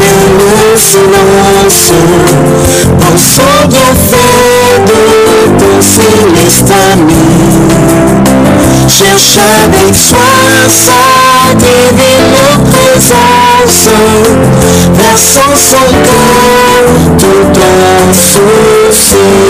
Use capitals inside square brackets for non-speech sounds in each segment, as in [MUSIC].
le silence, pense au bienfait de ton céleste ami. Cherche avec soin sa divine versant son cœur tout ton souci.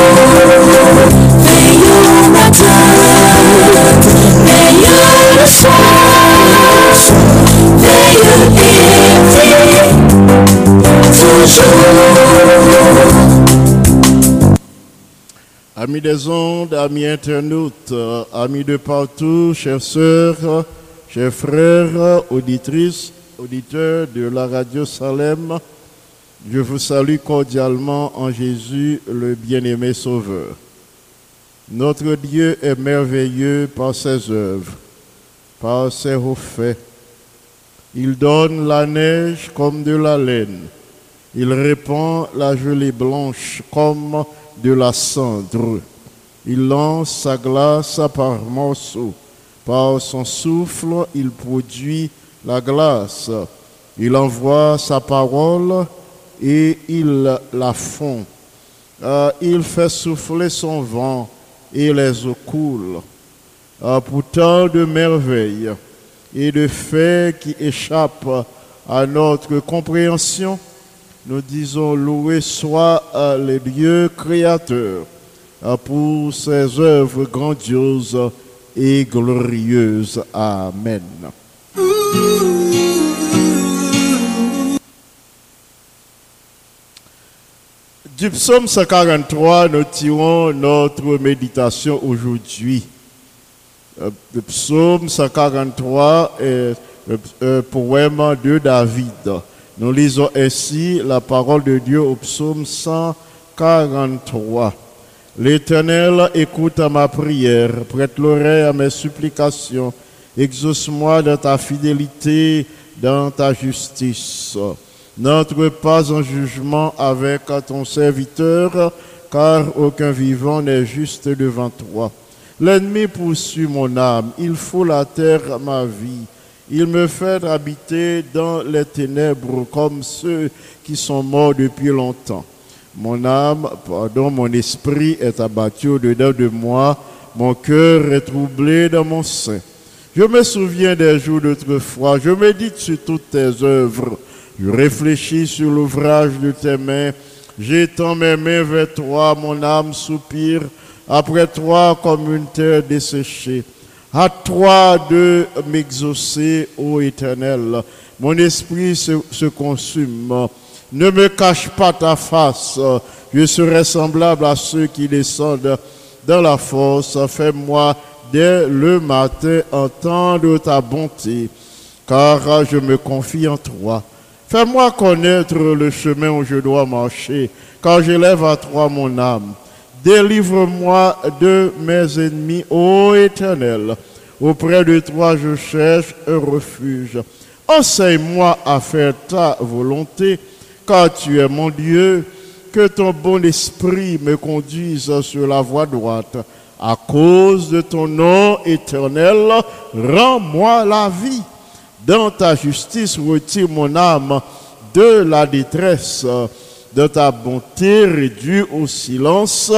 Amis des ondes, amis internautes, amis de partout, chers sœurs, chers frères, auditrices, auditeurs de la radio Salem, je vous salue cordialement en Jésus, le bien-aimé Sauveur. Notre Dieu est merveilleux par ses œuvres, par ses hauts faits. Il donne la neige comme de la laine. Il répand la gelée blanche comme de la cendre. Il lance sa glace par morceaux. Par son souffle, il produit la glace. Il envoie sa parole et il la fond. Euh, il fait souffler son vent et les eaux coulent. Euh, pour tant de merveilles et de faits qui échappent à notre compréhension, nous disons loué soit euh, le Dieu créateur euh, pour ses œuvres grandioses et glorieuses. Amen. Du psaume 143, nous tirons notre méditation aujourd'hui. Euh, Le psaume 143 est le euh, poème de David. Nous lisons ainsi la parole de Dieu au psaume 143. L'Éternel écoute à ma prière, prête l'oreille à mes supplications, exauce-moi dans ta fidélité, dans ta justice. N'entre pas en jugement avec ton serviteur, car aucun vivant n'est juste devant toi. L'ennemi poursuit mon âme, il fout la terre ma vie. Il me fait habiter dans les ténèbres comme ceux qui sont morts depuis longtemps. Mon âme, pardon, mon esprit est abattu au-dedans de moi, mon cœur est troublé dans mon sein. Je me souviens des jours d'autrefois, je médite sur toutes tes œuvres, je réfléchis sur l'ouvrage de tes mains, j'étends mes mains vers toi, mon âme soupire après toi comme une terre desséchée. À toi de m'exaucer, ô Éternel. Mon esprit se, se consume. Ne me cache pas ta face. Je serai semblable à ceux qui descendent dans la force. Fais-moi dès le matin entendre ta bonté, car je me confie en toi. Fais-moi connaître le chemin où je dois marcher, car j'élève à toi mon âme. Délivre-moi de mes ennemis, ô Éternel. Auprès de toi, je cherche un refuge. Enseigne-moi à faire ta volonté, car tu es mon Dieu. Que ton bon esprit me conduise sur la voie droite. À cause de ton nom éternel, rends-moi la vie. Dans ta justice, retire mon âme de la détresse. De ta bonté, réduis au silence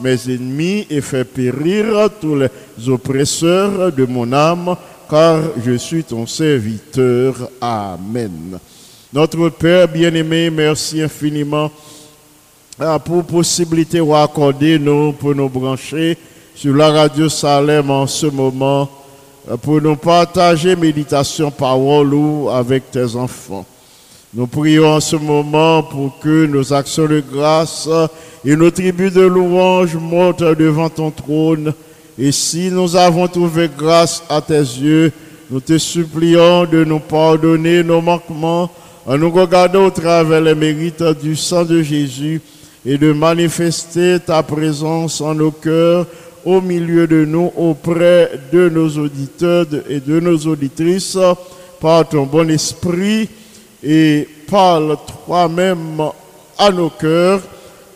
mes ennemis et fais périr tous les oppresseurs de mon âme, car je suis ton serviteur. Amen. Notre Père bien-aimé, merci infiniment ah, pour possibilité ou accorder nous pour nous brancher sur la radio Salem en ce moment euh, pour nous partager méditation parole avec tes enfants. Nous prions en ce moment pour que nos actions de grâce et nos tribus de louange montent devant ton trône. Et si nous avons trouvé grâce à tes yeux, nous te supplions de nous pardonner nos manquements en nous regardant au travers les mérites du sang de Jésus et de manifester ta présence en nos cœurs au milieu de nous, auprès de nos auditeurs et de nos auditrices, par ton bon esprit et parle toi-même à nos cœurs.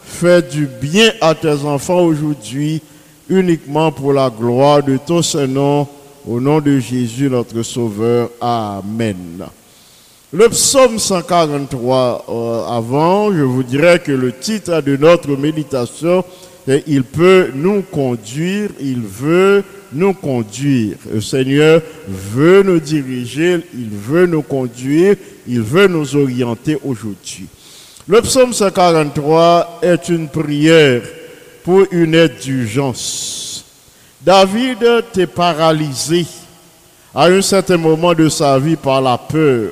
Fais du bien à tes enfants aujourd'hui, uniquement pour la gloire de ton Saint-Nom, au nom de Jésus notre Sauveur. Amen. Le psaume 143, euh, avant, je vous dirais que le titre de notre méditation est Il peut nous conduire, il veut nous conduire. Le Seigneur veut nous diriger, il veut nous conduire, il veut nous orienter aujourd'hui. Le psaume 143 est une prière pour une aide d'urgence. David était paralysé à un certain moment de sa vie par la peur,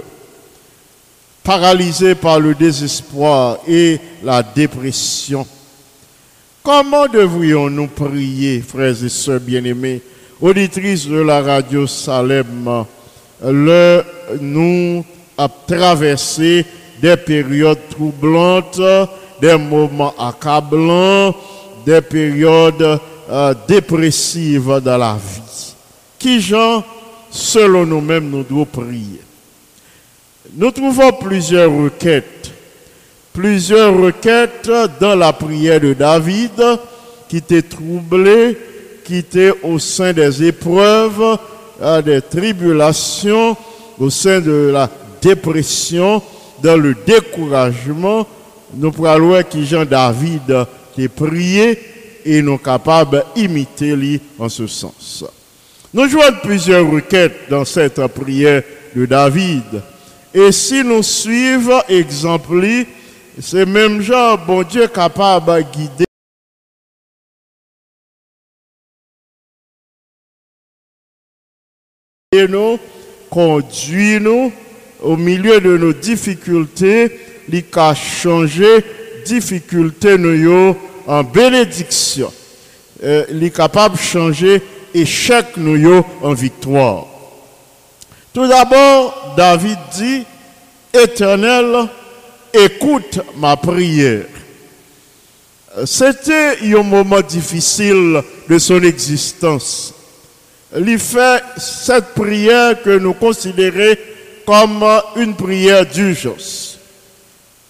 paralysé par le désespoir et la dépression. Comment devrions-nous prier, frères et sœurs bien-aimés, auditrices de la radio Salem, le, nous a traversé des périodes troublantes, des moments accablants, des périodes euh, dépressives dans la vie. Qui, Jean, selon nous-mêmes, nous devons prier? Nous trouvons plusieurs requêtes, plusieurs requêtes dans la prière de David qui était troublé, qui était au sein des épreuves, euh, des tribulations, au sein de la dépression, dans le découragement, nous pourrons qui Jean David qui prié et nous capables d'imiter lui en ce sens. Nous jouons plusieurs requêtes dans cette prière de David. Et si nous suivons exemple, c'est même Jean, bon Dieu, capable de guider nous, conduire nous au milieu de nos difficultés, il a changé difficulté en bénédiction. Euh, il est capable de changer échec en victoire. Tout d'abord, David dit, Éternel, écoute ma prière. C'était un moment difficile de son existence. Il fait cette prière que nous considérons comme une prière d'urgence.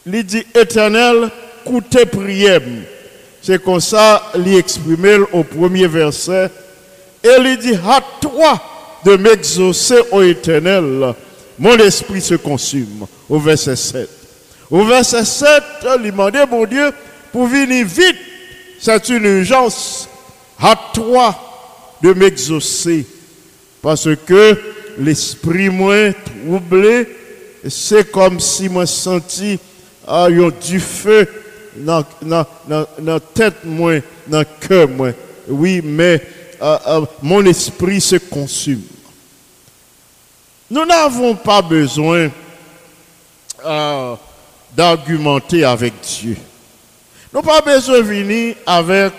Il dit éternel, coûtez prière. C'est comme ça, il exprimé au premier verset. Et il dit, à toi de m'exaucer, ô éternel, mon esprit se consume. Au verset 7. Au verset 7, il demandait, mon Dieu, pour venir vite, c'est une urgence. À toi de m'exaucer. Parce que l'esprit moins troublé, c'est comme si moi senti ah, du feu dans la tête moins, dans le cœur moins. Oui, mais euh, euh, mon esprit se consume. Nous n'avons pas besoin euh, d'argumenter avec Dieu. Nous n'avons pas besoin de venir avec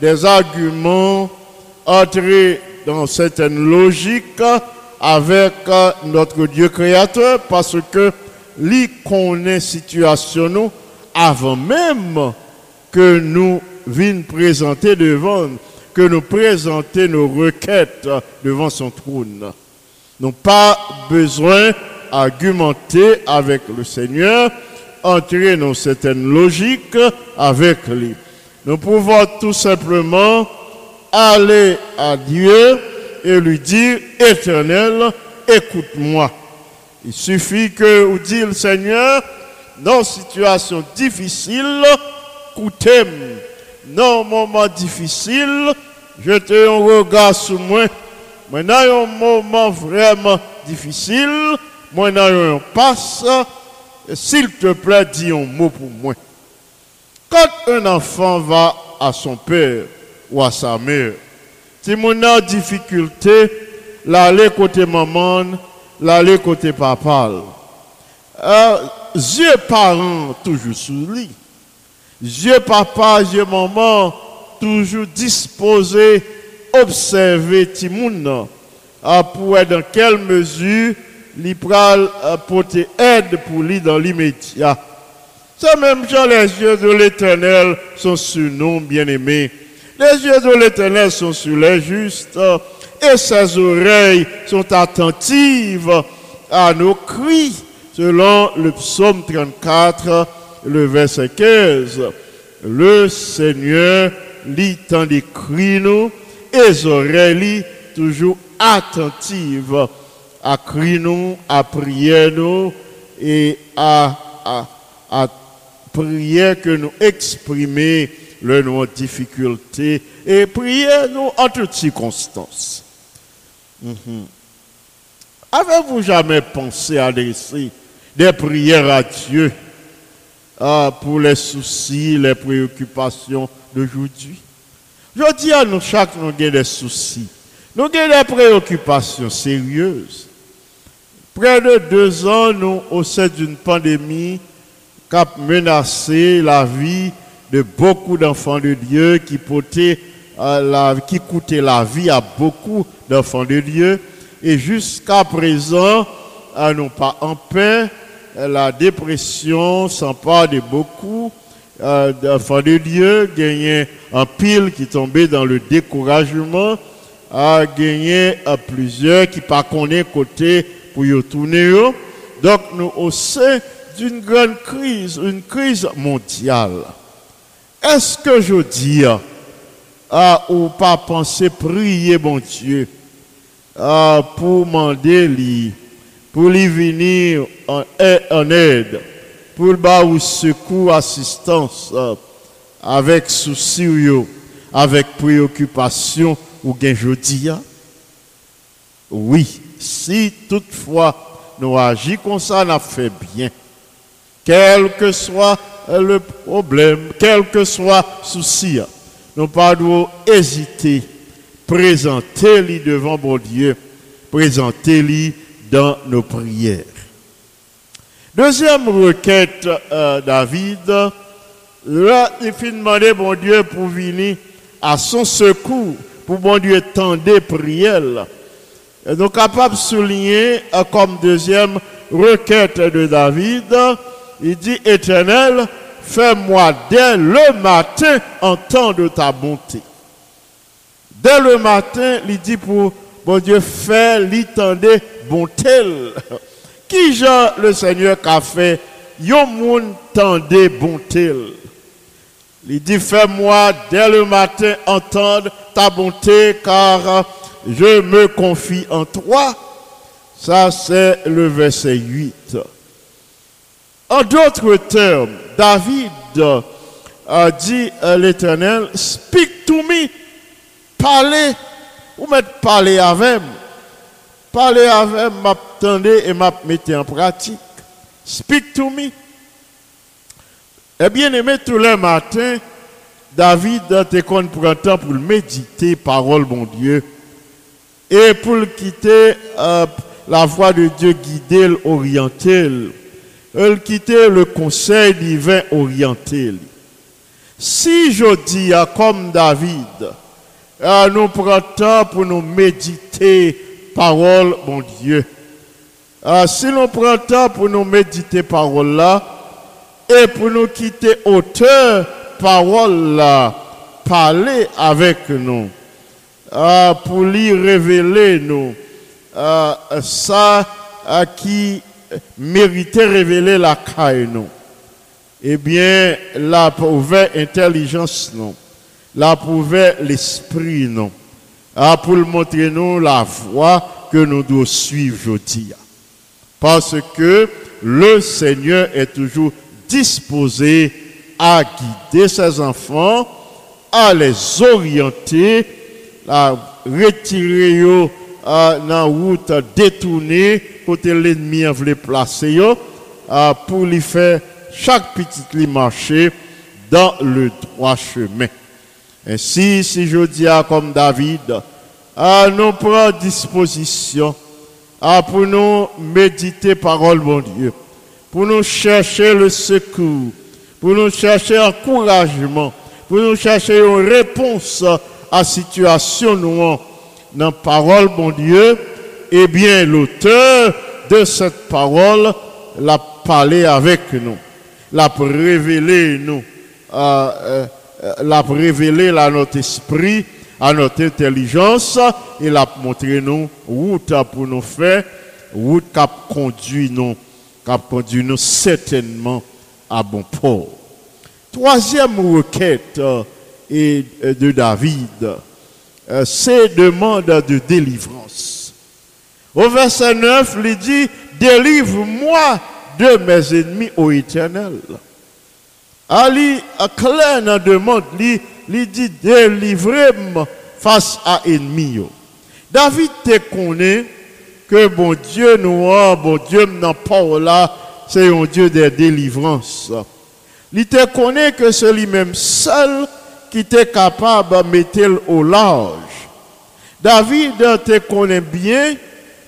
des arguments, entrer dans certaines logiques avec notre Dieu créateur parce que lui connaît situation avant même que nous vînes présenter devant, que nous présenter nos requêtes devant son trône. Nous pas besoin d'argumenter avec le Seigneur, entrer dans certaines logiques avec lui. Nous pouvons tout simplement aller à Dieu et lui dire, Éternel, écoute-moi. Il suffit que vous dites, Seigneur, dans une situation difficile, écoutez Dans un moment difficile, jetez un regard sur moi. Maintenant, un moment vraiment difficile, maintenant, un passe. S'il te plaît, dis un mot pour moi. Quand un enfant va à son père ou à sa mère, si mon a difficulté, l'aller côté maman, l'aller côté papa. Euh, Dieu parent toujours sous lui. Dieu papa, Dieu maman, toujours disposé observer Timoun pour être dans quelle mesure il peut apporter aide pour lui dans l'immédiat. C'est même genre les yeux de l'éternel sont sur nous, bien-aimés. Les yeux de l'éternel sont sur les justes et ses oreilles sont attentives à nos cris, selon le psaume 34, le verset 15. Le Seigneur lit tant des cris nous et les oreilles toujours attentives à crier nous, à prier nous et à, à, à prier que nous exprimer le nos difficultés et prier nous en toutes circonstances. Mhm. Avez-vous jamais pensé à adresser des prières à Dieu ah, pour les soucis, les préoccupations d'aujourd'hui? Je dis à nous, chaque nous avons des soucis. Nous avons des préoccupations sérieuses. Près de deux ans, nous, au sein d'une pandémie qui a menacé la vie de beaucoup d'enfants de Dieu, qui, la, qui coûtait la vie à beaucoup d'enfants de Dieu, et jusqu'à présent, à non pas en paix, la dépression s'empare de beaucoup euh, d'enfants de Dieu, gagné un pile qui tombait dans le découragement, a gagné à plusieurs qui pas connaît côté pour y tourner. Donc nous au sein d'une grande crise, une crise mondiale. Est-ce que je dis, ah, ou pas penser prier, mon Dieu, ah, pour demander lui, pour lui venir en, aide, pour le secours, assistance, ah, avec souci avec préoccupation, ou bien je dis, oui, si toutefois nous agissons comme ça, nous fait bien. Quel que soit le problème, quel que soit souci, nous pas hésiter, présenter-lui devant mon Dieu, présenter-lui dans nos prières. Deuxième requête, euh, David, là, il fit demander mon Dieu pour venir à son secours, pour mon Dieu tendre prières. Et nous capables de souligner euh, comme deuxième requête de David, il dit, Éternel, fais-moi dès le matin entendre ta bonté. Dès le matin, il dit pour bon Dieu, fais l'étendue bonté. [LAUGHS] Qui genre le Seigneur a fait, yon moun tendez bonté. Il dit, fais-moi dès le matin entendre ta bonté, car je me confie en toi. Ça, c'est le verset 8. En d'autres termes, David a dit à l'Éternel, Speak to me, parlez, ou mettre parler avec moi. Avec moi, m'attendez et m'a mettez en pratique. Speak to me. Eh bien aimé, tous les matins, David te prend temps pour méditer parole mon Dieu et pour quitter euh, la voix de Dieu guider orienter elle quitter le conseil divin orienté. Si je dis à comme David euh, nous prenons temps pour nous méditer parole mon Dieu. Euh, si nous prenons temps pour nous méditer parole là et pour nous quitter auteur parole là, parler avec nous, pour lui révéler nous, euh, ça euh, qui méritait révéler la caille nous. Eh bien, la pouvait intelligence nous, la pouvait l'esprit nous, ah, pour montrer nous la voie que nous devons suivre aujourd'hui. Parce que le Seigneur est toujours disposé à guider ses enfants, à les orienter, à retirer eux dans la route détournée côté l'ennemi voulait placer eux, pour lui faire chaque petit lui marcher dans le droit chemin. Ainsi, si je dis à comme David, à nous prendre disposition à pour nous méditer parole, mon Dieu, pour nous chercher le secours, pour nous chercher encouragement, pour nous chercher une réponse à la situation nous dans parole, mon Dieu, eh bien, l'auteur de cette parole l'a parlé avec nous, l'a révélé euh, euh, révélé à notre esprit, à notre intelligence, et l'a montré nous route pour nous faire, route qui conduit nous, qui a conduit nous certainement à bon port. Troisième requête euh, de David, c'est demande de délivrance. Au verset 9, il dit, délivre-moi de mes ennemis au éternel. Ali, clair dans demande, il dit, délivrez-moi face à ennemis. David te connaît que bon Dieu nous a, bon Dieu n'a pas là, c'est un Dieu de délivrance. Il te connaît que c'est lui-même seul qui était capable de mettre au large. David te connaît bien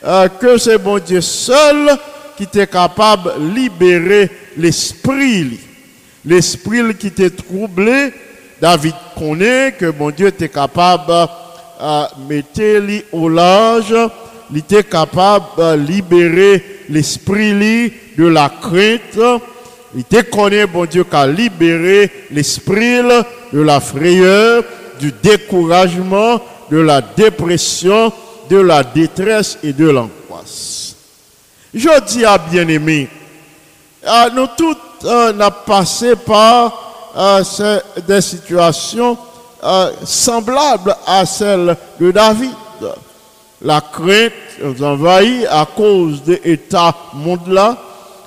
euh, que c'est bon Dieu seul qui était capable de libérer l'esprit. L'esprit qui était troublé, David connaît que bon Dieu était capable de euh, mettre au large. Il était capable de libérer l'esprit de la crainte il te connaît, bon Dieu, qu'à libérer l'esprit de la frayeur, du découragement, de la dépression, de la détresse et de l'angoisse. Je dis à bien-aimés, nous tous, on a passé par euh, des situations euh, semblables à celles de David. La crainte nous envahit à cause de l'état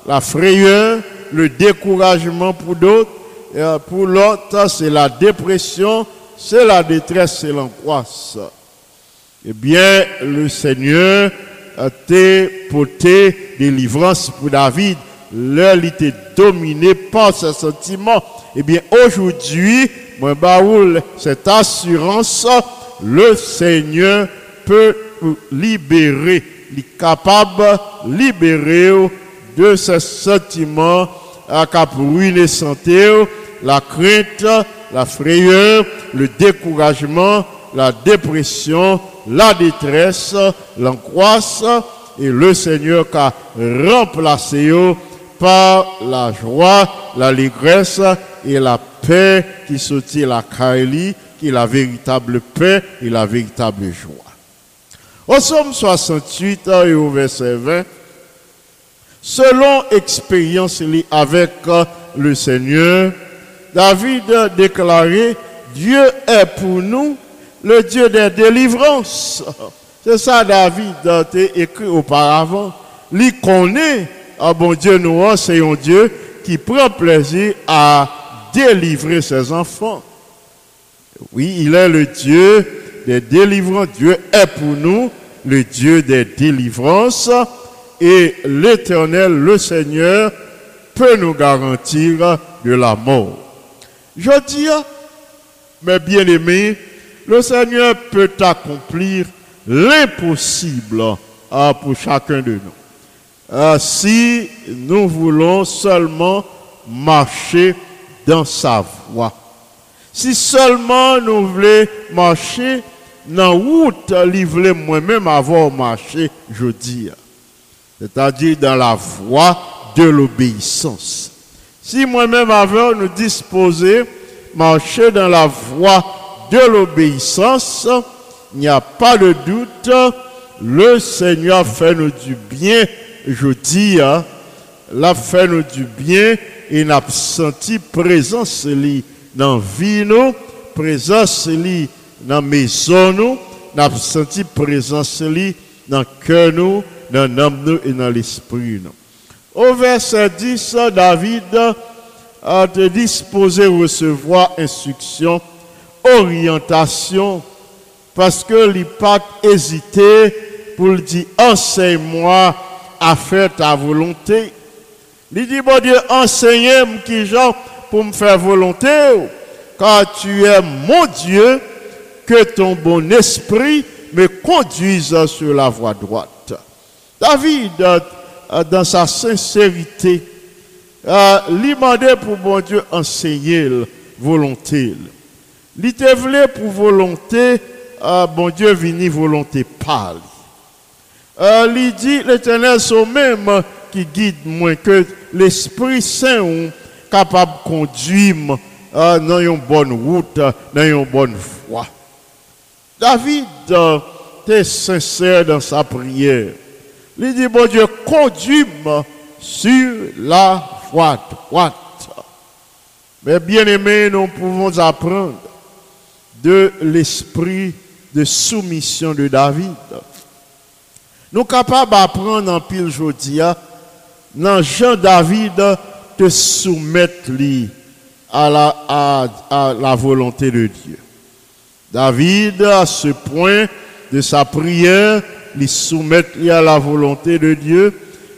la frayeur, le découragement pour d'autres. Euh, pour l'autre, c'est la dépression, c'est la détresse, c'est l'angoisse. Eh bien, le Seigneur a été porté délivrance pour David. L'heure était dominée par ce sentiment. Eh bien, aujourd'hui, moi, baoul, cette assurance, le Seigneur peut libérer, il est capable de libérer de ce sentiment à cap ruiner santé, la crainte, la frayeur, le découragement, la dépression, la détresse, l'angoisse, et le Seigneur a remplacé par la joie, la légresse et la paix qui sortit la Kaili, qui est la véritable paix et la véritable joie. Au psaume 68 et au verset 20, Selon expérience avec le Seigneur, David a déclaré, Dieu est pour nous, le Dieu des délivrances. C'est ça David a écrit auparavant. Lui connaît, ah bon Dieu, nous, c'est un Dieu qui prend plaisir à délivrer ses enfants. Oui, il est le Dieu des délivrances. Dieu est pour nous le Dieu des délivrances. Et l'Éternel, le Seigneur, peut nous garantir de la mort. Je dis, mes bien-aimés, le Seigneur peut accomplir l'impossible ah, pour chacun de nous. Ah, si nous voulons seulement marcher dans sa voie. Si seulement nous voulons marcher dans la route, livrer moi-même avoir marché, je dis, c'est-à-dire dans la voie de l'obéissance. Si moi-même avant nous disposer, marcher dans la voie de l'obéissance, il n'y a pas de doute, le Seigneur fait nous du bien, je dis, hein, l'a fait nous du bien et n'a senti présence li dans vie nous, présence li dans maison nous, n'a senti présence li dans cœur nous, dans l'âme nous et dans l'esprit nous. Au verset 10, David a disposé recevoir instruction, orientation, parce que il pas hésité pour lui dire enseigne-moi à faire ta volonté. Il dit, bon Dieu, enseigne-moi qui genre pour me faire volonté, car tu es mon Dieu, que ton bon esprit me conduise sur la voie droite. David, euh, dans sa sincérité, euh, lui demandait pour bon Dieu enseigner volonté. Il te pour volonté, euh, bon Dieu vini volonté parle. Euh, il dit l'éternel c'est même qui guide moi que l'Esprit Saint capable de conduire euh, dans une bonne route, dans une bonne voie. David était sincère dans sa prière. Il dit, bon Dieu, conduis-moi sur la voie droite. Mais bien aimé, nous pouvons apprendre de l'esprit de soumission de David. Nous sommes capables d'apprendre en pile jodia dans Jean David de soumettre lui à la, volonté de Dieu. David, à ce point de sa prière, il soumettre lui à la volonté de Dieu.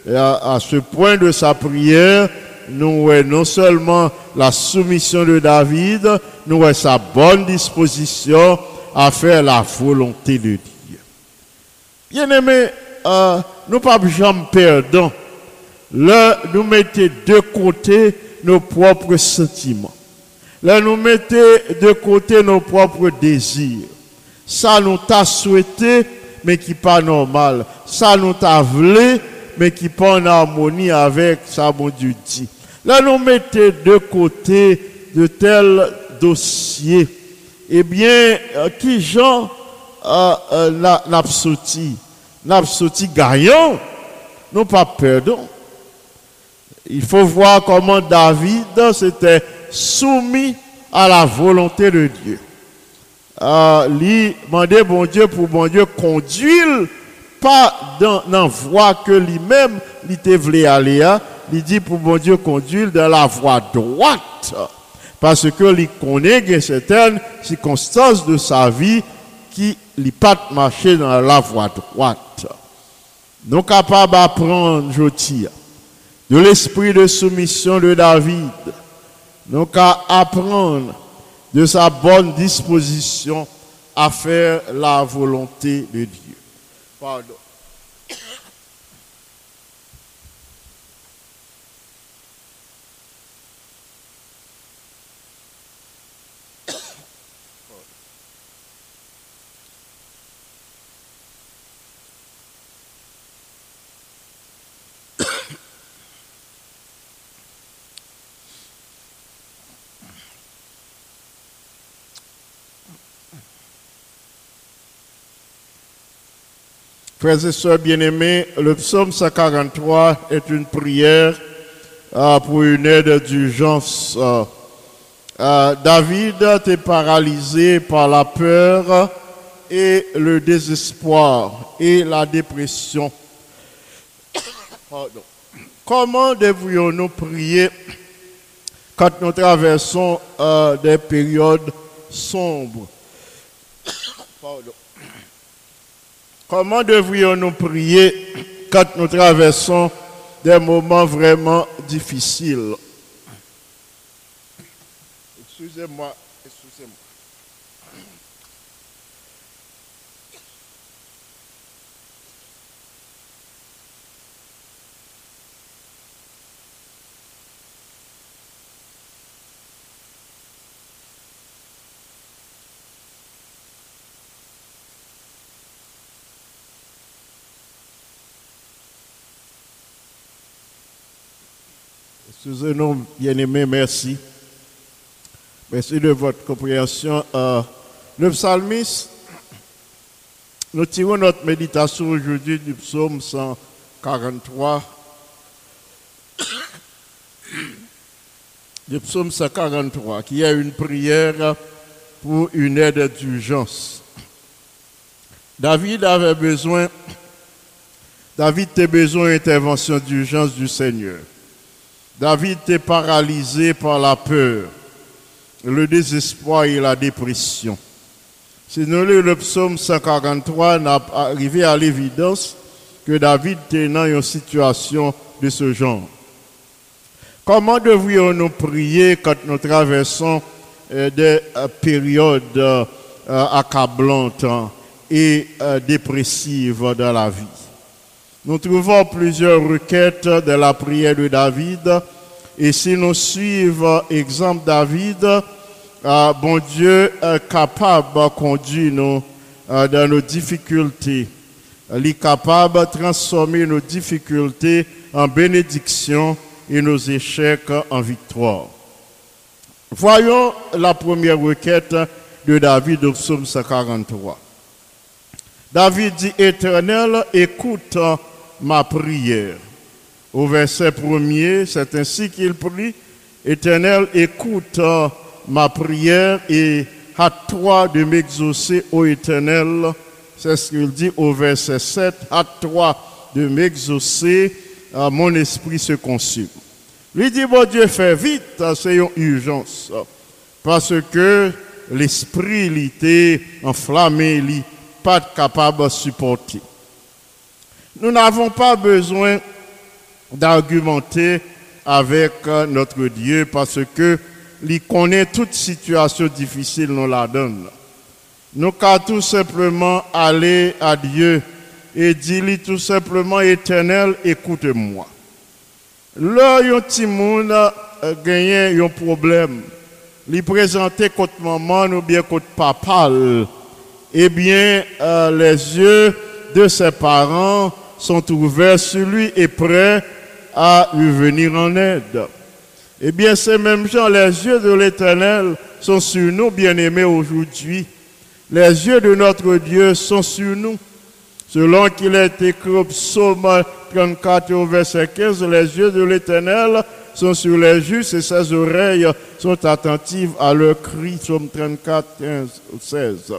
Et à ce point de sa prière, nous voyons non seulement la soumission de David, nous voyons sa bonne disposition à faire la volonté de Dieu. Bien aimé, euh, nous pas jamais perdons. Là, nous mettons de côté nos propres sentiments. Là, nous mettons de côté nos propres désirs. Ça nous t'a souhaité, mais qui pas normal. Ça nous t'a voulu, mais qui pas en harmonie avec ça, mon Dieu dit. Là, nous mettons de côté de tels dossiers. Eh bien, euh, qui gens euh, euh, n'a sorti, n'a sorti gagnant, nous pas perdons. Il faut voir comment David s'était soumis à la volonté de Dieu. Euh, lui demandait bon Dieu pour bon Dieu conduire pas dans la voie que lui-même il était voulu aller. hein. Il dit pour bon Dieu conduire dans la voie droite. Parce que il connaît certaines circonstances de sa vie qui lui pas marcher dans la voie droite. Nous capables d'apprendre, je tire, de l'esprit de soumission de David. Nous qu'à apprendre de sa bonne disposition à faire la volonté de Dieu. Pardon. Frères et sœurs bien-aimés, le psaume 143 est une prière euh, pour une aide d'urgence euh, euh, David était paralysé par la peur et le désespoir et la dépression. Pardon. Comment devrions-nous prier quand nous traversons des périodes sombres? Pardon. Comment devrions-nous prier quand nous traversons des moments vraiment difficiles? Excusez-moi. Excusez-nous, bien-aimés, merci. Merci de votre compréhension. Euh, le psalmiste, nous tirons notre méditation aujourd'hui du psaume 143. Du psaume 143, qui est une prière pour une aide d'urgence. David avait besoin, David a besoin d'intervention d'urgence du Seigneur. David était paralysé par la peur, le désespoir et la dépression. Si nous lisons le psaume 143, n'a arrivé à l'évidence que David était dans une situation de ce genre. Comment devrions-nous prier quand nous traversons euh, des euh, périodes euh, accablantes et dépressives dans la vie? Nous trouvons plusieurs requêtes de la prière de David. Et si nous suivons exemple David, euh, bon Dieu est capable de conduire nous euh, dans nos difficultés. Il est capable de transformer nos difficultés en bénédiction et nos échecs en victoire. Voyons la première requête de David au psaume 143. David dit, Éternel, écoute ma prière. Au verset premier, c'est ainsi qu'il prie, Éternel, écoute ma prière et hâte-toi de m'exaucer, ô Éternel. C'est ce qu'il dit au verset 7, hâte-toi de m'exaucer, mon esprit se consume. Lui dit, bon Dieu, fais vite, c'est une urgence, parce que l'esprit était enflammé, il pas capable de supporter. Nous n'avons pas besoin d'argumenter avec euh, notre Dieu parce que il connaît toute situation difficile, nous la donne. Nous qu'à tout simplement aller à Dieu et dire tout simplement éternel, écoute-moi. Là, un petit monde a gagné un problème. Il présentait contre maman ou bien contre papa. Eh bien, euh, les yeux de ses parents sont ouverts sur lui et prêts à lui venir en aide. Eh bien, ces mêmes gens, les yeux de l'Éternel sont sur nous, bien-aimés, aujourd'hui. Les yeux de notre Dieu sont sur nous. Selon qu'il est écrit au psaume 34 au verset 15, les yeux de l'Éternel sont sur les justes et ses oreilles sont attentives à leur cri. Psaume 34, 15, 16.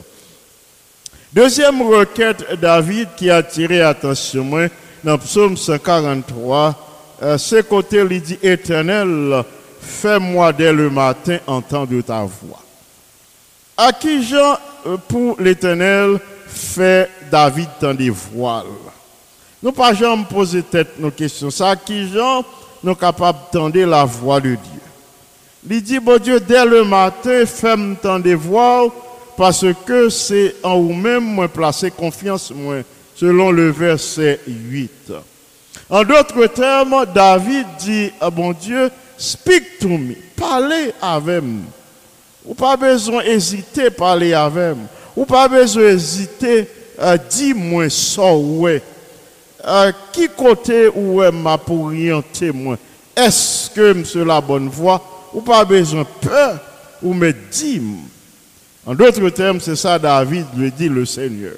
Deuxième requête, David qui a attiré attention dans Psaume 143, euh, ce côté il dit Éternel, fais-moi dès le matin entendre ta voix. À qui Jean, euh, pour l'Éternel, fait David tant des voiles Nous pas jamais poser nos questions. À qui Jean, nous capables d'entendre la voix de Dieu? Il dit, bon Dieu, dès le matin, fais-moi tant des voiles parce que c'est en vous-même moi placer confiance moi, selon le verset 8. En d'autres termes, David dit à bon Dieu, speak to me, parlez avec moi. Ou pas besoin d'hésiter parler avec moi. Ou pas besoin d'hésiter à dire moi ça ouais. À qui côté est m'a pour orienter? Est-ce que c'est la bonne voie? Ou pas besoin de peur ou me dire en d'autres termes, c'est ça David lui dit le Seigneur.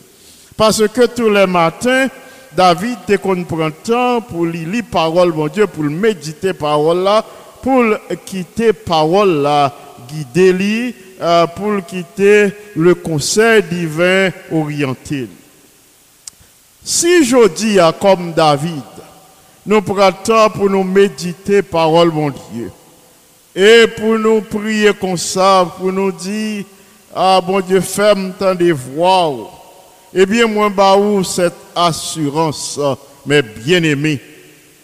Parce que tous les matins, David, dès qu'on prend temps pour lire parole, mon Dieu, pour méditer parole là, pour quitter parole là guider lui euh, pour quitter le conseil divin orienté. Si je dis comme David, nous prenons temps pour nous méditer parole mon Dieu. Et pour nous prier comme ça, pour nous dire, ah bon Dieu, ferme tant des voix. Eh bien, moi, bah, où cette assurance, mes bien-aimés?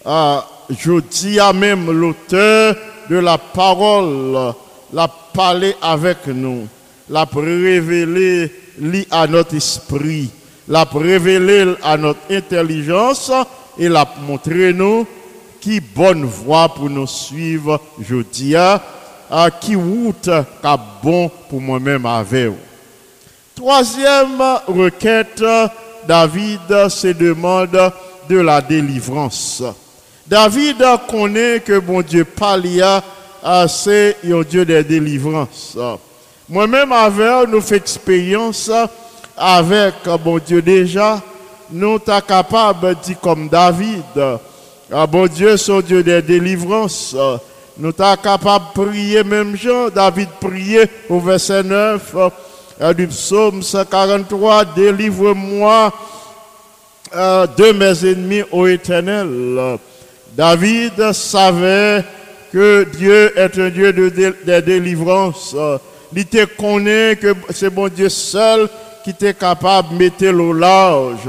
Ah, je dis à même l'auteur de la parole, l'a parlé avec nous, l'a révélé à notre esprit, l'a révélé à notre intelligence et l'a montré nous qui bonne voie pour nous suivre, je dis à, à qui route qu'a bon pour moi-même avec. Troisième requête, David se demande de la délivrance. David connaît que bon Dieu Palia, c'est un Dieu de délivrance. Moi-même, avec nous fait expérience avec bon Dieu déjà, nous sommes capables de dire comme David, ah, bon Dieu, son Dieu de délivrance. Nous sommes capables de prier, même Jean, David priait au verset 9 euh, du psaume 143, délivre-moi euh, de mes ennemis au éternel. David savait que Dieu est un Dieu de, dé- de délivrance. Il te connaît que c'est bon Dieu seul qui t'est capable de mettre l'eau large.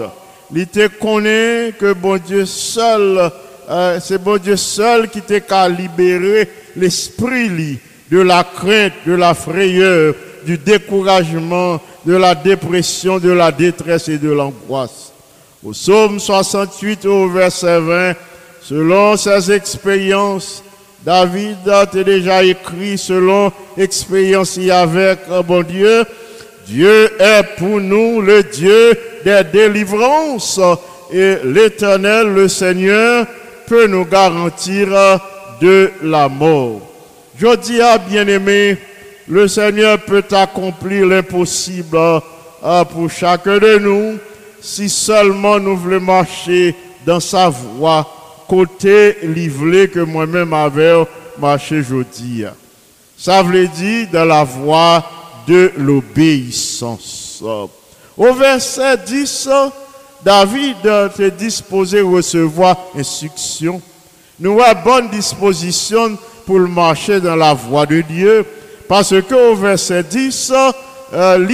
Il te connaît que bon Dieu seul, euh, c'est bon Dieu seul qui t'est qu'à libérer l'esprit de la crainte, de la frayeur, du découragement, de la dépression, de la détresse et de l'angoisse. Au psaume 68 au verset 20, selon ses expériences, David a déjà écrit selon expérience avec un bon Dieu. Dieu est pour nous le Dieu des délivrances et l'éternel, le Seigneur, peut nous garantir de la mort. Je dis à bien-aimé, le Seigneur peut accomplir l'impossible euh, pour chacun de nous si seulement nous voulons marcher dans sa voie, côté livré que moi-même avais marché aujourd'hui. Ça veut dire dans la voie de l'obéissance. Au verset 10, David était disposé à recevoir instruction. Nous avons bonne disposition pour marcher dans la voie de Dieu. Parce que au verset 10, euh,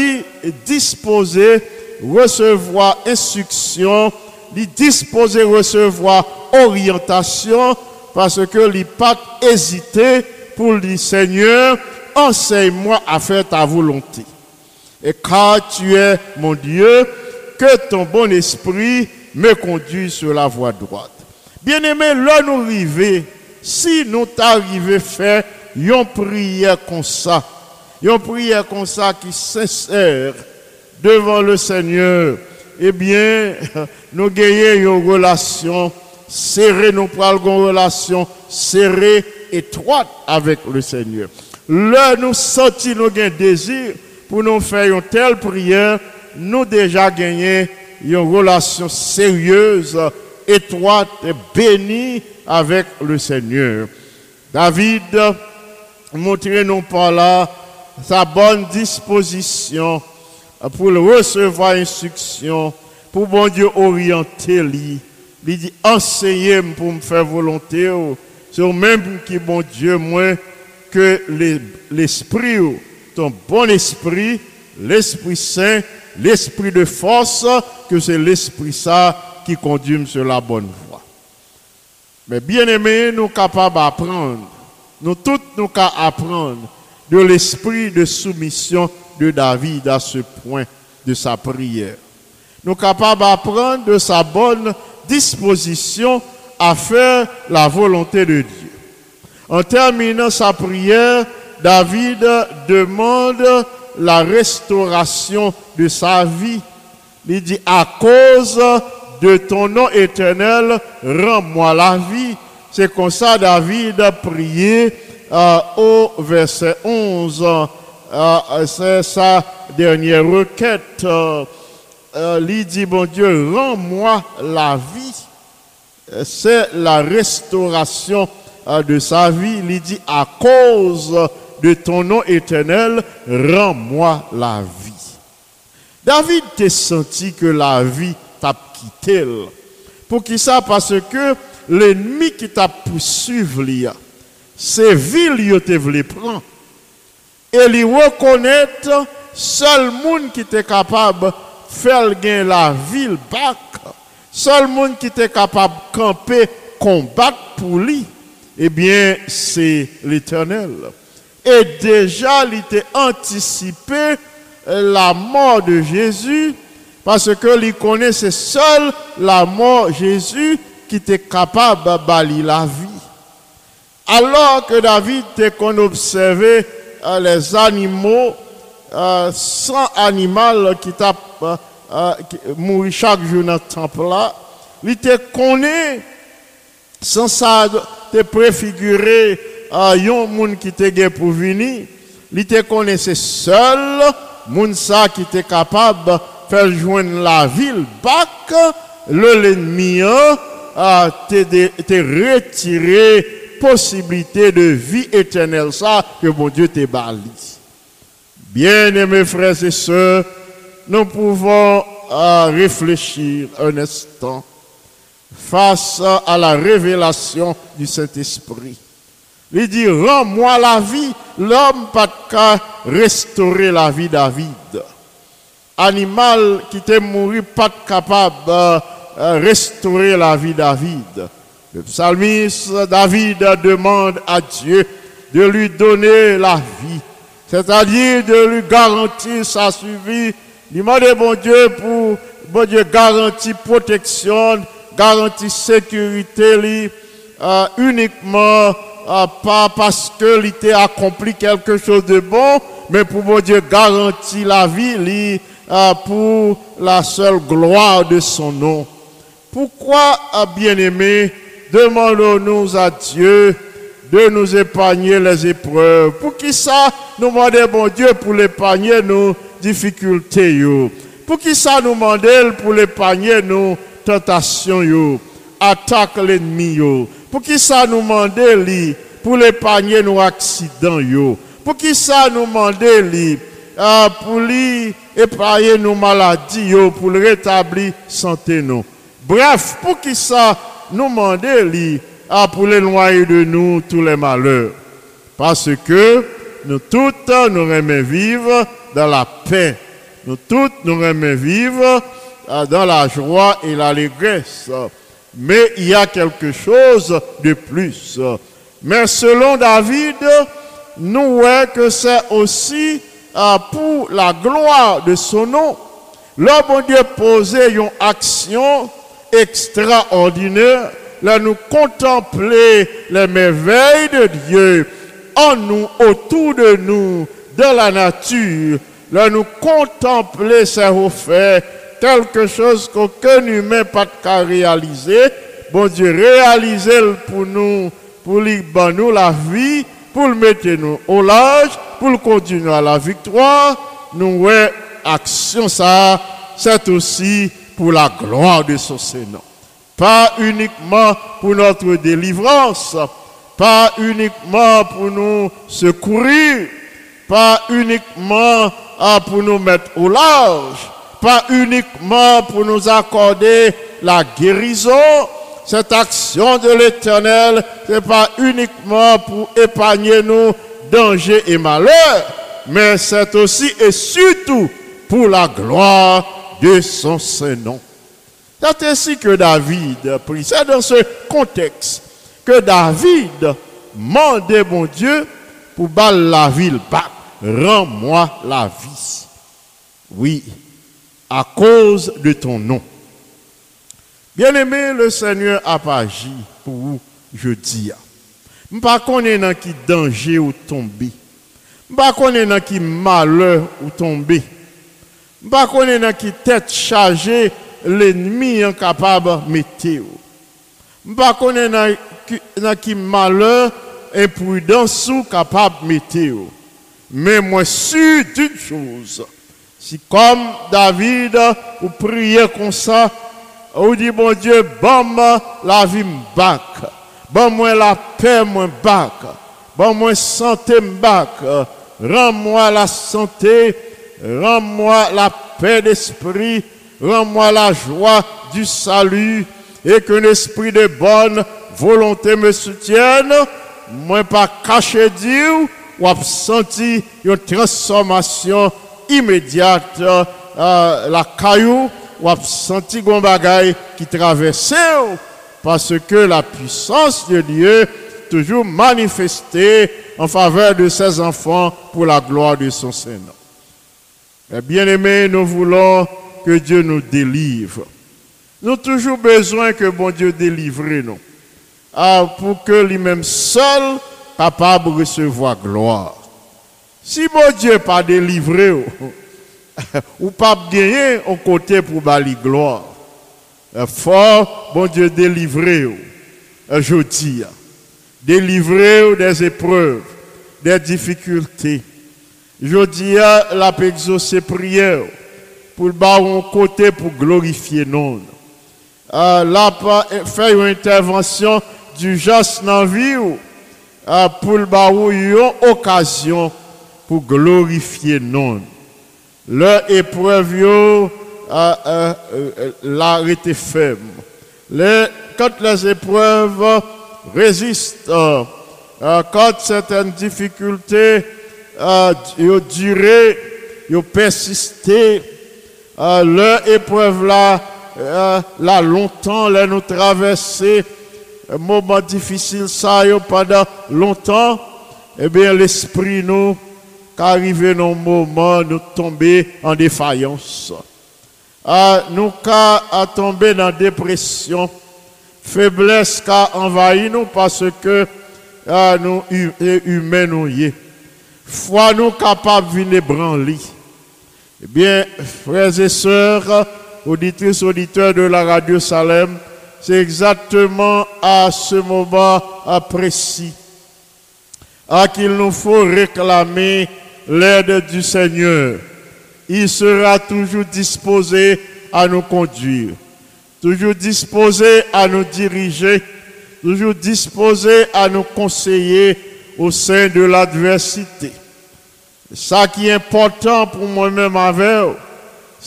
est disposé recevoir instruction, est disposé recevoir orientation, parce que il pas hésité pour dire Seigneur, enseigne-moi à faire ta volonté. Et car tu es mon Dieu, que ton bon esprit me conduise sur la voie droite. Bien-aimé, là nous arrivons, si nous t'arrivons faire une prière comme ça, une prière comme ça qui sincère devant le Seigneur, eh bien, [LAUGHS] nous gagnons une relation serrée, nous prenons une relation serrée, étroite avec le Seigneur. Là, nous sentons nous un désir pour nous faire une telle prière, nous déjà gagné une relation sérieuse, étroite et bénie avec le Seigneur. David montrer nous par là sa bonne disposition pour le recevoir instruction, pour bon Dieu orienter lui. Il dit enseignez pour me faire volonté. oh. C'est même qui bon Dieu moins que les- l'esprit, oh, ton bon esprit, l'Esprit Saint, l'esprit de force, que c'est l'esprit ça qui conduit sur la bonne voie. Mais bien aimé, nous capables d'apprendre. Nous tous nous capables apprendre de l'esprit de soumission de David à ce point de sa prière. Nous capables d'apprendre de sa bonne disposition à faire la volonté de Dieu. En terminant sa prière, David demande la restauration de sa vie. Il dit, à cause de ton nom éternel, rends-moi la vie. C'est comme ça David a prié euh, au verset 11. Euh, c'est sa dernière requête. Euh, il dit, bon Dieu, rends-moi la vie c'est la restauration de sa vie. Il dit à cause de ton nom éternel, rends-moi la vie. David t'a senti que la vie t'a quitté. Pour qui ça? Parce que l'ennemi qui t'a poursuivi, c'est ville qui te voulu prendre. Et il reconnaître seul monde qui était capable de faire gagner la ville back. Seul monde qui était capable de camper, combattre pour lui. Eh bien, c'est l'éternel. Et déjà, il était anticipé la mort de Jésus parce que il connaissait seul la mort de Jésus qui était capable de balayer la vie. Alors que David était qu'on observait euh, les animaux, euh, 100 animaux qui tapent euh, euh, mourir chaque jour dans le temple là, il était connaît sans ça te préfigurer à yon moun qui te gen pour venir, il te connaissait seul moun ça qui était capable de faire joindre la ville bac le l'ennemi hein, a te, de- te de vie éternelle ça que mon Dieu te bali. Bien-aimés frères et sœurs, nous pouvons euh, réfléchir un instant face à la révélation du Saint-Esprit. Il dit, rends-moi la vie. L'homme pas qu'à restaurer la vie David. Animal qui t'est mouru pas capable de euh, restaurer la vie David. Le psalmiste David demande à Dieu de lui donner la vie, c'est-à-dire de lui garantir sa survie. Demande bon Dieu pour bon Dieu garantir protection, garantir sécurité euh, uniquement euh, pas parce que t'a accompli quelque chose de bon, mais pour bon Dieu garantir la vie euh, pour la seule gloire de son nom. Pourquoi, bien-aimés, demandons-nous à Dieu de nous épargner les épreuves? Pour qui ça nous demandons, bon Dieu, pour l'épargner nos difficultés yo? Pour qui ça nous demandons pour l'épargner nos tentations yo? Attaque l'ennemi yo? Pour qui ça nous demandons li pour l'épargner nos accidents? Pour qui ça nous demandons li ah, pour épargner nos maladies pour rétablir santé? Bref, pour qui ça nous demander lui à pour l'éloigner de nous tous les malheurs? Parce que nous toutes nous aimons vivre dans la paix. Nous toutes nous aimons vivre euh, dans la joie et l'allégresse. Mais il y a quelque chose de plus. Mais selon David, nous voyons que c'est aussi euh, pour la gloire de son nom. Là, bon Dieu posait une action extraordinaire, là nous contempler les merveilles de Dieu en nous, autour de nous, dans la nature, là nous contempler ses refaits, quelque chose qu'aucun humain pas qu'à réaliser. Bon Dieu, réaliser pour nous, pour lui ban nous la vie, pour le mettre nous au large, pour le continuer à la victoire. Nous, ouais, action ça, c'est aussi pour la gloire de son Seigneur. Pas uniquement pour notre délivrance, pas uniquement pour nous secourir, pas uniquement ah, pour nous mettre au large, pas uniquement pour nous accorder la guérison. Cette action de l'éternel, c'est pas uniquement pour épargner nous dangers et malheurs, mais c'est aussi et surtout pour la gloire de son Saint-Nom. C'est ainsi que David prie. C'est dans ce contexte que David mandait mon Dieu pour battre la ville. Bah, Rends-moi la vie. Oui, à cause de ton nom. Bien-aimé, le Seigneur a agi pour vous, je dis. Je ne sais pas qui danger ou tomber. Je ne sais pas qui malheur ou tomber. Je ne sais pas qui tête chargée l'ennemi incapable de mettre. Je ne sais pas qui malheur, imprudence ou capable de mettre. Mais moi, sûr d'une chose, si comme David, vous priez comme ça, vous dites, bon Dieu, bon, la vie me bac. Bon, moi, la paix me bac. Bon, moi, santé m'bac. Rends-moi la santé. Rends-moi la paix d'esprit. Rends-moi la joie du salut. Et qu'un esprit de bonne volonté me soutienne. Moi, pas caché Dieu. Ou a senti une transformation immédiate. euh, la caillou. Ou a senti gon bagay qui traversait. Parce que la puissance de Dieu toujours manifestée en faveur de ses enfants pour la gloire de son Seigneur. Eh bien aimés, nous voulons que Dieu nous délivre. Nous avons toujours besoin que bon Dieu délivre nous. Ah, pour que lui-même seul capable de recevoir gloire. Si bon Dieu pas délivré [LAUGHS] ou, pas gagné au côté pour bali gloire. Euh, Fort, bon Dieu délivrer ou, euh, je dis, délivrer ou des épreuves, des difficultés. Je dis, la paix exaucer prière pour le côté pour glorifier non. Euh, là, pas faire une intervention du juste dans la vie ou, euh, pour le une occasion pour glorifier non. Leur épreuve, yo, euh, euh, euh, ferme. Les, quand les épreuves résistent, euh, quand certaines difficultés euh, ont duré, ont persisté, leur épreuve là, là longtemps, là nous traverser, un moment difficile ça pendant longtemps, eh bien l'esprit nous, qu'arrivé dans un moment, nous tomber en défaillance. Ah, nous qu'à tomber dans dépression, faiblesse qu'a envahi nous parce que ah, nous humains nous y est. Foi nous capables de branler. Eh bien, frères et sœurs, auditrices, auditeurs de la radio Salem, c'est exactement à ce moment précis à qu'il nous faut réclamer l'aide du Seigneur. Il sera toujours disposé à nous conduire, toujours disposé à nous diriger, toujours disposé à nous conseiller au sein de l'adversité. Ça qui est important pour moi-même avec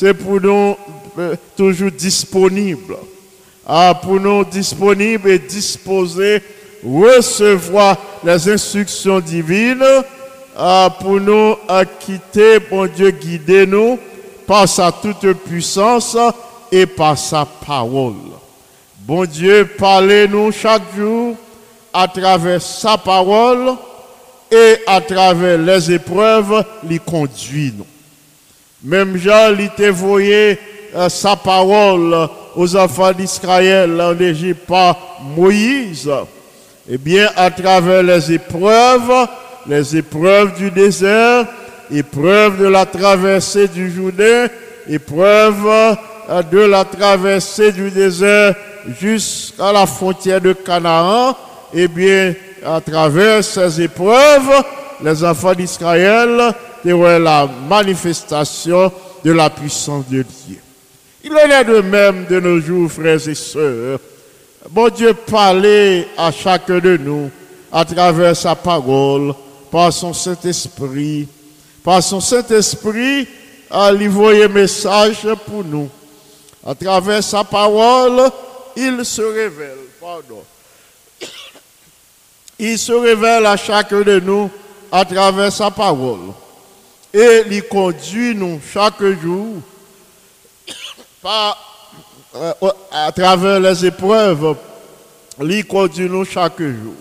c'est pour nous euh, toujours disponibles. Ah, pour nous disponibles et disposés recevoir les instructions divines pour nous ah, quitter, bon Dieu, guider nous par sa toute puissance et par sa parole. Bon Dieu, parlez-nous chaque jour à travers sa parole et à travers les épreuves, les conduit nous. Même Jean, il euh, sa parole aux enfants d'Israël en Égypte par Moïse. Eh bien, à travers les épreuves, les épreuves du désert, épreuves de la traversée du Jourdain, épreuves euh, de la traversée du désert jusqu'à la frontière de Canaan, eh bien, à travers ces épreuves, les enfants d'Israël verront la manifestation de la puissance de Dieu. Il en est de même de nos jours, frères et sœurs. Bon Dieu parlait à chacun de nous à travers sa parole, par son Saint-Esprit. Par son Saint-Esprit, à lui envoyer message pour nous. À travers sa parole, il se révèle. Pardon. Il se révèle à chacun de nous à travers sa parole. Et il conduit nous chaque jour par, euh, à travers les épreuves. Il conduit nous chaque jour.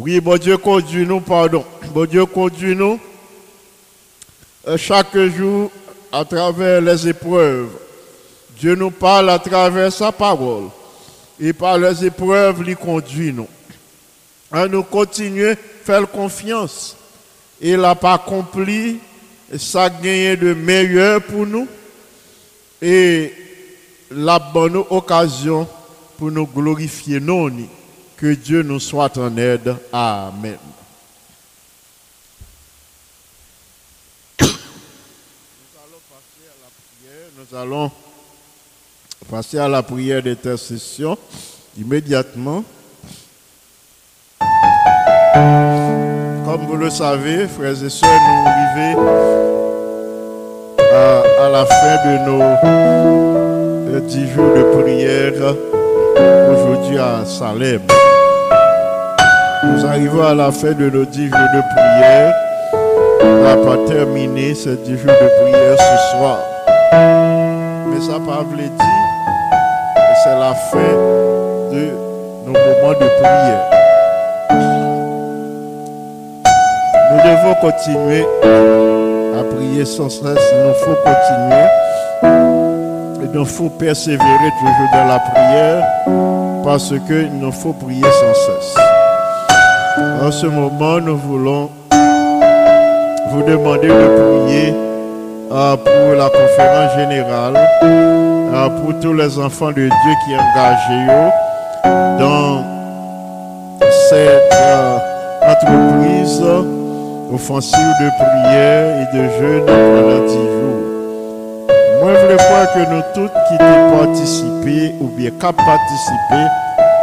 Oui, bon Dieu conduit nous, pardon. Bon Dieu conduit nous euh, chaque jour à travers les épreuves. Dieu nous parle à travers sa parole. Et par les épreuves, il conduit nous. À nous continuer à faire confiance. Il pas accompli ça gagné de meilleur pour nous. Et la bonne occasion pour nous glorifier non. Que Dieu nous soit en aide. Amen. Nous allons passer prière. Nous allons passer à la prière d'intercession immédiatement. Comme vous le savez, frères et sœurs, nous arrivons à, à la fin de nos dix jours de prière aujourd'hui à Salem. Nous arrivons à la fin de nos dix jours de prière. On n'a pas terminé ces dix jours de prière ce soir. Mais ça veut dire que c'est la fin de nos moments de prière. Nous devons continuer à prier sans cesse. Il nous faut continuer. Il nous faut persévérer toujours dans la prière parce qu'il nous faut prier sans cesse. En ce moment, nous voulons vous demander de prier euh, pour la conférence générale, euh, pour tous les enfants de Dieu qui engagés dans cette euh, entreprise offensive de prière et de jeûne pendant 10 jours. Moi, je croire que nous tous qui avons participé ou bien qu'à participer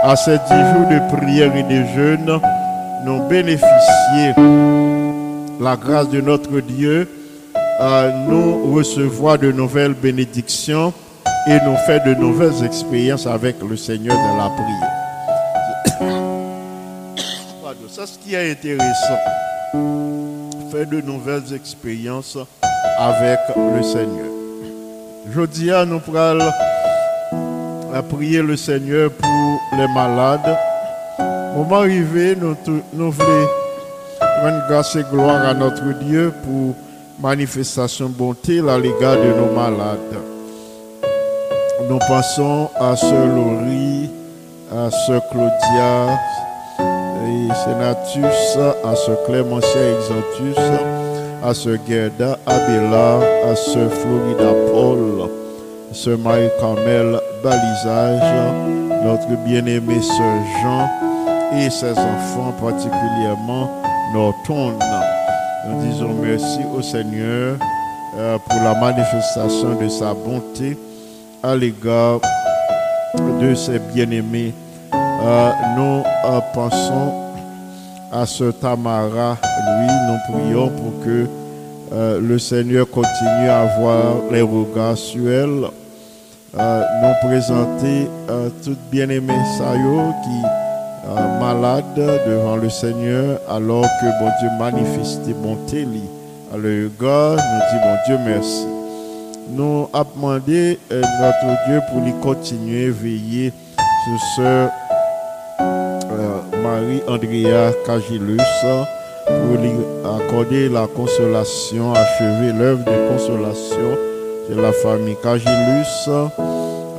à ces 10 jours de prière et de jeûne, nous bénéficier la grâce de notre Dieu, euh, nous recevoir de nouvelles bénédictions et nous faire de nouvelles expériences avec le Seigneur dans la prière. [COUGHS] C'est ce qui est intéressant. Faire de nouvelles expériences avec le Seigneur. Jeudi, nous pourrons prier le Seigneur pour les malades. Moment arrivé, nous, nous voulons rendre grâce et gloire à notre Dieu pour manifestation bonté à l'égard de nos malades. Nous pensons à Sœur Laurie, à Sœur Claudia, Sénatus, à Sœur Clémentia Exantus, à Sœur Gerda Abela, à Sœur Florida Paul, Sœur Marie-Carmel Balisage, notre bien-aimé Sœur Jean et ses enfants, particulièrement Norton. Nous disons merci au Seigneur euh, pour la manifestation de sa bonté à l'égard de ses bien-aimés. Euh, nous euh, pensons à ce Tamara, lui, nous prions pour que euh, le Seigneur continue à avoir les regards sur elle. Euh, nous présenter euh, toute bien-aimée Sayo qui est malade devant le Seigneur alors que bon Dieu manifeste bonté lui. le regard, nous dit bon Dieu merci. Nous avons demandé euh, notre Dieu pour lui continuer à veiller sur ce euh, Marie-Andrea Cagilus pour lui accorder la consolation, achever l'œuvre de consolation de la famille Cagilus.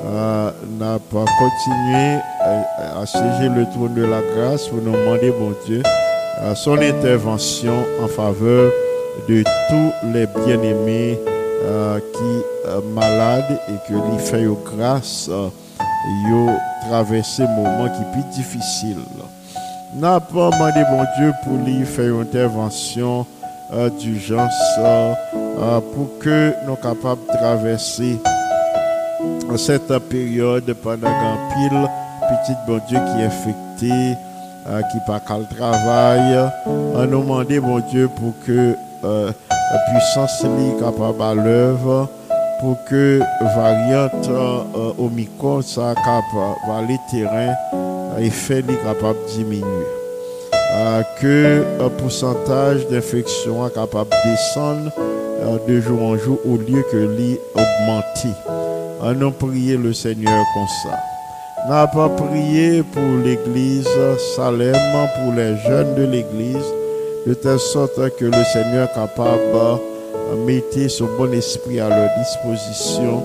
Euh, n'a pas continué euh, à siéger le trône de la grâce pour nous demander, bon Dieu, euh, son intervention en faveur de tous les bien-aimés euh, qui sont malades et que lui fait grâce, euh, yo traverser moment qui plus difficile. N'a pas demandé bon Dieu pour lui faire une intervention euh, d'urgence euh, euh, pour que nous capables de traverser cette période pendant qu'un pile petit bon Dieu qui est infecté, euh, qui pas le travail, on nous demandé bon Dieu pour que la puissance soit capable à l'œuvre, pour que variante Omicron soit capable aller terrain et fait li capable de diminuer. Euh, que un pourcentage d'infection est capable de descendre euh, de jour en jour au lieu que lui augmenter. On nous prier le Seigneur comme ça. N'a pas prié pour l'église Salem, pour les jeunes de l'église, de telle sorte que le Seigneur est capable de mettre son bon esprit à leur disposition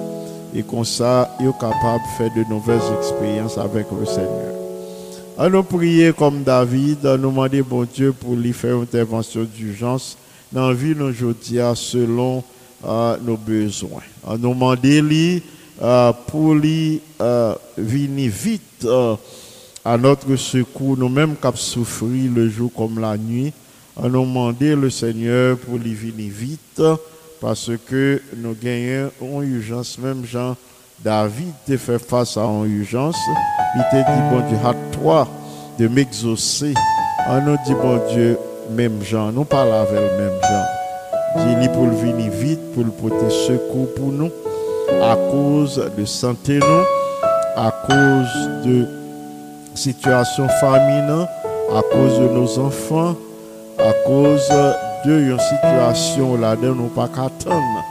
et comme ça, ils sont capables de faire de nouvelles expériences avec le Seigneur. À nous prier comme David, à nous demander, bon Dieu, pour lui faire une intervention d'urgence dans la vie aujourd'hui selon euh, nos besoins. À nous demander, lui, euh, pour lui euh, venir vite à notre secours, nous-mêmes qui souffert le jour comme la nuit. À nous demander le Seigneur pour lui venir vite, parce que nous gagnons une urgence, même Jean David te fait face à une urgence. Il te dit, bon Dieu, à toi de m'exaucer. On nous dit, bon Dieu, même Jean, nous parlons avec le même Jean. Dis-lui pour le venir vite, pour le porter secours pour nous, à cause de santé nous, à cause de situation famine, à cause de nos enfants, à cause de une situation là-dedans, nous pas qu'attendre.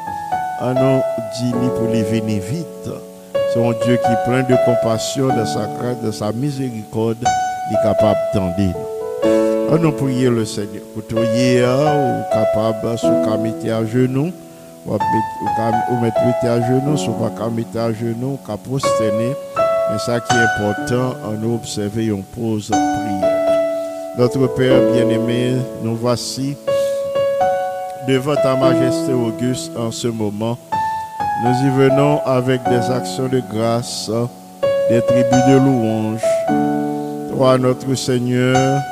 On nous dit pour les venir vite. C'est un Dieu qui plein de compassion, de sa grâce, de sa miséricorde, il est capable d'entendre. On nous prier le Seigneur. Pour toi, hier, ou capable, sous mettre à genoux, ou mettre à genoux, sous pas mettre à genoux, qu'à prosterner. Mais ça qui est important, on nous observer une pause prière. Notre Père bien-aimé, nous voici devant ta majesté auguste en ce moment. Nous y venons avec des actions de grâce, des tribus de louange. Toi, notre Seigneur,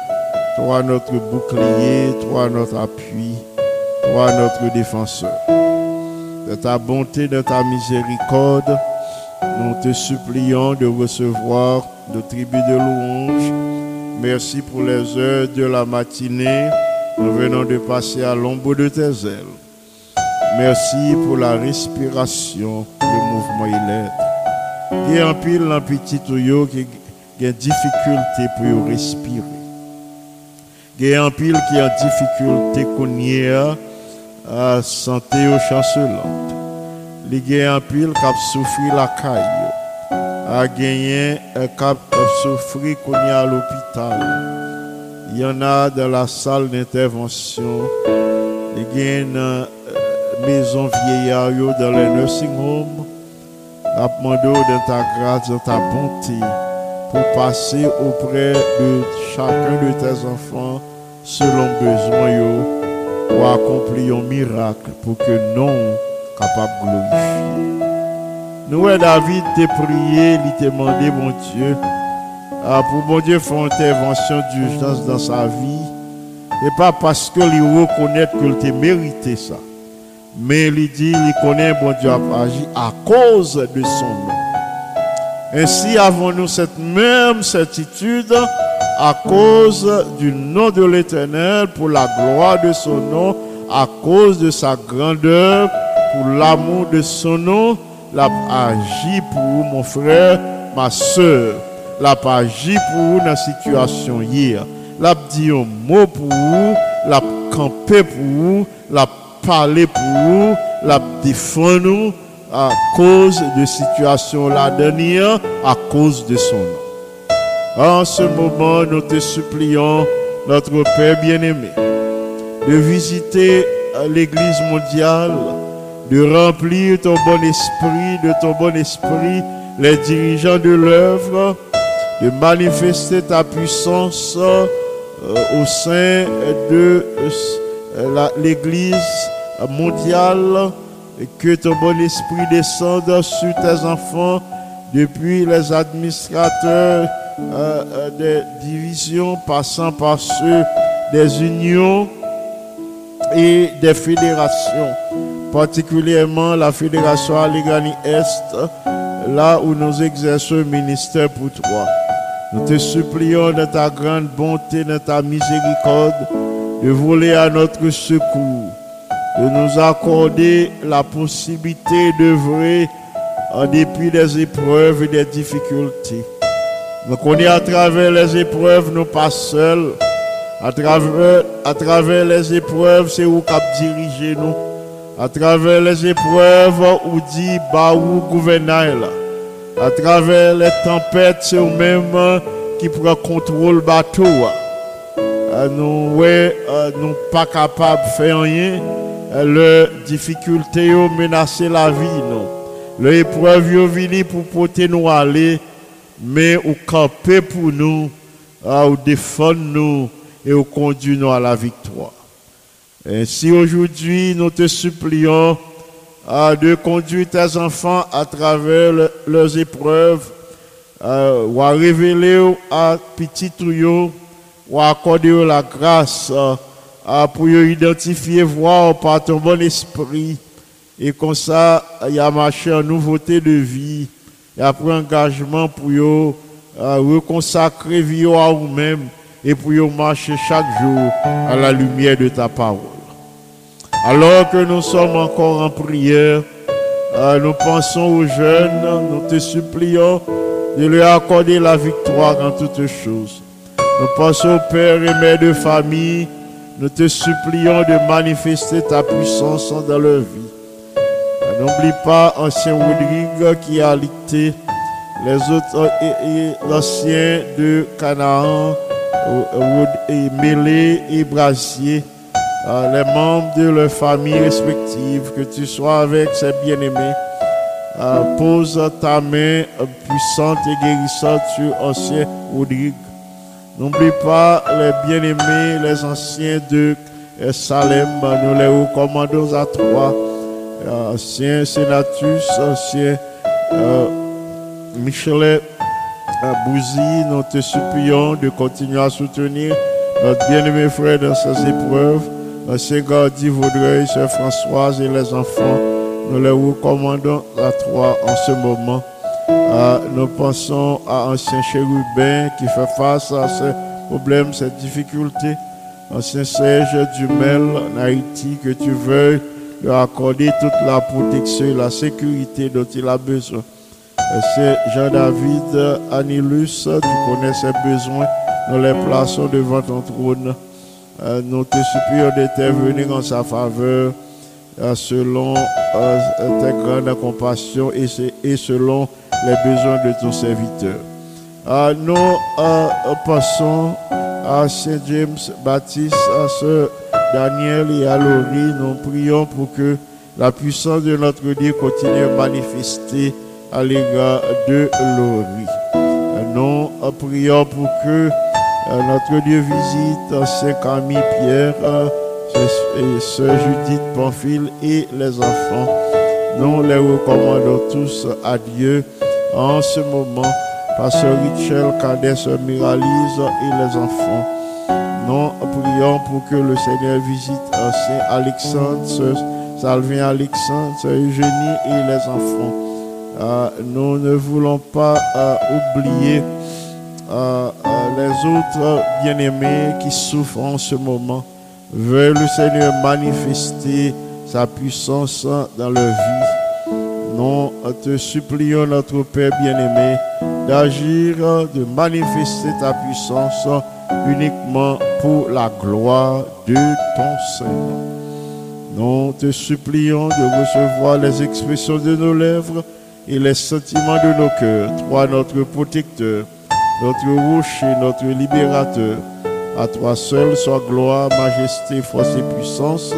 toi, notre bouclier, toi, notre appui, toi, notre défenseur. De ta bonté, de ta miséricorde, nous te supplions de recevoir nos tribus de louange. Merci pour les heures de la matinée. Nous venons de passer à l'ombre de tes ailes. Merci pour la respiration, le mouvement. Il y a un pile un petit tuyau qui a difficulté pour respirer. Il y a un pile qui a difficulté qu'on à santé chancelante. Il y a pile qui a souffert la caille. A gagné qui a souffert qu'on à l'hôpital. Il y en a dans la salle d'intervention. Il y a une maison vieillard dans les nursing homes. Appelons dans ta grâce, dans ta bonté, pour passer auprès de chacun de tes enfants selon besoin, pour accomplir un miracle, pour que nous capables de glorifier. Nous, David, te prié, il te demandé, mon Dieu, ah, pour mon Dieu faire une intervention d'urgence dans sa vie, et pas parce que il reconnaît qu'il te mérité ça, mais il dit, il connaît bon Dieu a agi à cause de son nom. Ainsi avons-nous cette même certitude à cause du nom de l'Éternel, pour la gloire de son nom, à cause de sa grandeur, pour l'amour de son nom, l'a agi pour mon frère, ma soeur. L'a agi pour dans la situation hier. L'a dit un mot pour vous, l'a campé pour vous, l'a parlé pour vous, l'a défendu à cause de situation la dernière, à cause de son nom. En ce moment, nous te supplions, notre Père bien-aimé, de visiter euh, l'Église mondiale, de remplir ton bon esprit, de ton bon esprit, les dirigeants de l'œuvre, de manifester ta puissance euh, au sein de euh, l'Église mondiale, et que ton bon esprit descende sur tes enfants, depuis les administrateurs euh, des divisions, passant par ceux des unions et des fédérations, particulièrement la fédération Allegheny Est, là où nous exerçons un ministère pour toi. Nous te supplions de ta grande bonté, de ta miséricorde, de voler à notre secours, de nous accorder la possibilité d'œuvrer en dépit des épreuves et des difficultés. Nous connaissons à travers les épreuves, nous pas seuls. À travers, à travers les épreuves, c'est où cap diriger nous. À travers les épreuves, où dit bah où gouvernail. À travers les tempêtes, c'est vous-même qui prend contrôle bateau. là. Euh, nous, ouais, euh, nous pas capables de faire rien. Euh, Le difficulté ont menacé la vie, non. Le épreuve yo vini pour porter nous aller, mais ou camper pour nous, ah, ou défendre nous et ou conduire nous à la victoire. Ainsi aujourd'hui, nous te supplions ah, de conduire tes enfants à travers le- leurs épreuves, euh, ou à révéler à petit tuyau, ou à accorder la grâce euh, pour identifier, voir par ton bon esprit Et comme ça, il a marché en nouveauté de vie. Il a pris engagement pour yo, euh, reconsacrer vie à vous-même et pour yo marcher chaque jour à la lumière de ta parole. Alors que nous sommes encore en prière, euh, nous pensons aux jeunes, nous te supplions de leur accorder la victoire en toutes choses. Nous pensons aux pères et mères de famille, nous te supplions de manifester ta puissance dans leur vie. Euh, N'oublie pas ancien Rodrigue qui a alité les autres euh, l'ancien de Canaan, Mélé et Brasier, les membres de leurs familles respectives, que tu sois avec ces bien-aimés. Euh, pose ta main puissante et guérissante sur ancien Rodrigue. N'oublie pas les bien-aimés, les anciens de Salem, nous les recommandons à toi. Ancien Sénatus, ancien euh, Michelet euh, Bouzy, nous te supplions de continuer à soutenir notre bien-aimé frère dans ses épreuves. Ancien Gardi Vaudreuil, Sœur Françoise et les enfants, nous les recommandons à toi en ce moment. Euh, nous pensons à ancien chérubin qui fait face à ces problèmes, ces difficultés. Ancien Serge Dumel en Haïti, que tu veuilles lui accorder toute la protection et la sécurité dont il a besoin. C'est Jean-David Anilus, tu connais ses besoins, nous les plaçons devant ton trône. Nous te supplions d'intervenir en sa faveur euh, selon euh, ta grande compassion et, se- et selon les besoins de ton serviteur. Euh, nous passons à Saint James Baptiste, à ce Daniel et à Laurie. Nous prions pour que la puissance de notre Dieu continue à manifester à l'égard de Laurie. Nous prions pour que notre Dieu visite euh, Saint Camille Pierre, euh, ce- Sœur Judith Pamphile et les enfants. Nous les recommandons tous à Dieu en ce moment. Pasteur Richel, Sœur Miralise et les enfants. Nous prions pour que le Seigneur visite euh, Saint Alexandre, Salvin Alexandre, Eugénie et les enfants. Euh, nous ne voulons pas euh, oublier les autres bien-aimés qui souffrent en ce moment. Veuille le Seigneur manifester sa puissance dans leur vie. Nous te supplions, notre Père bien-aimé, d'agir, de manifester ta puissance uniquement pour la gloire de ton Seigneur. Nous te supplions de recevoir les expressions de nos lèvres et les sentiments de nos cœurs. Toi, notre protecteur, notre rocher, notre libérateur. À toi seul soit gloire, majesté, force et puissance,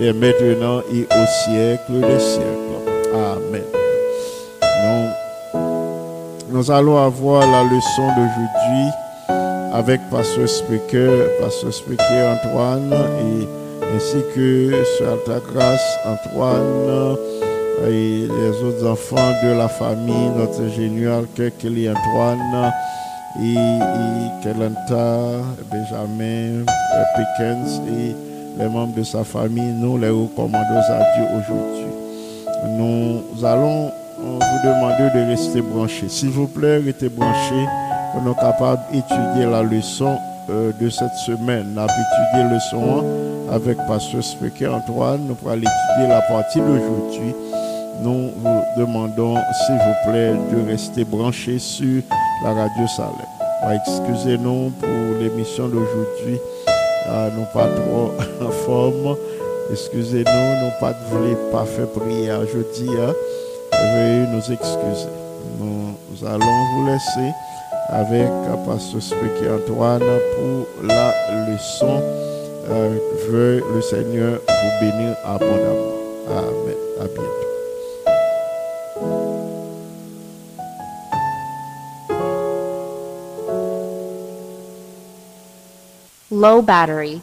dès maintenant et au siècle des siècles. Amen. Nous, nous allons avoir la leçon d'aujourd'hui avec Pasteur Speaker, Pasteur Speaker Antoine et ainsi que Sœur Altagrace Antoine et les autres enfants de la famille, notre ingénieur Kelly Antoine et, et Kelanta, Benjamin, Pickens et les membres de sa famille, nous les recommandons à Dieu aujourd'hui. Nous allons euh, vous demander de rester branchés. S'il vous plaît, restez branchés pour nous capables d'étudier la leçon euh, de cette semaine. Nous avons étudié leçon 1 avec Pasteur Speaker Antoine. Nous pourrons étudier la partie d'aujourd'hui. Nous vous demandons, s'il vous plaît, de rester branchés sur la radio Salem. Excusez-nous pour l'émission d'aujourd'hui. Euh, nous pas trop [LAUGHS] en forme. Excusez-nous, nous pas voulu pas faire prière jeudi. Hein. Veuillez nous excuser. Nous, allons vous laisser avec euh, Pasteur Speaker Antoine pour la leçon. Euh, veuille le Seigneur vous bénir abondamment. Amen. À bientôt. Low battery.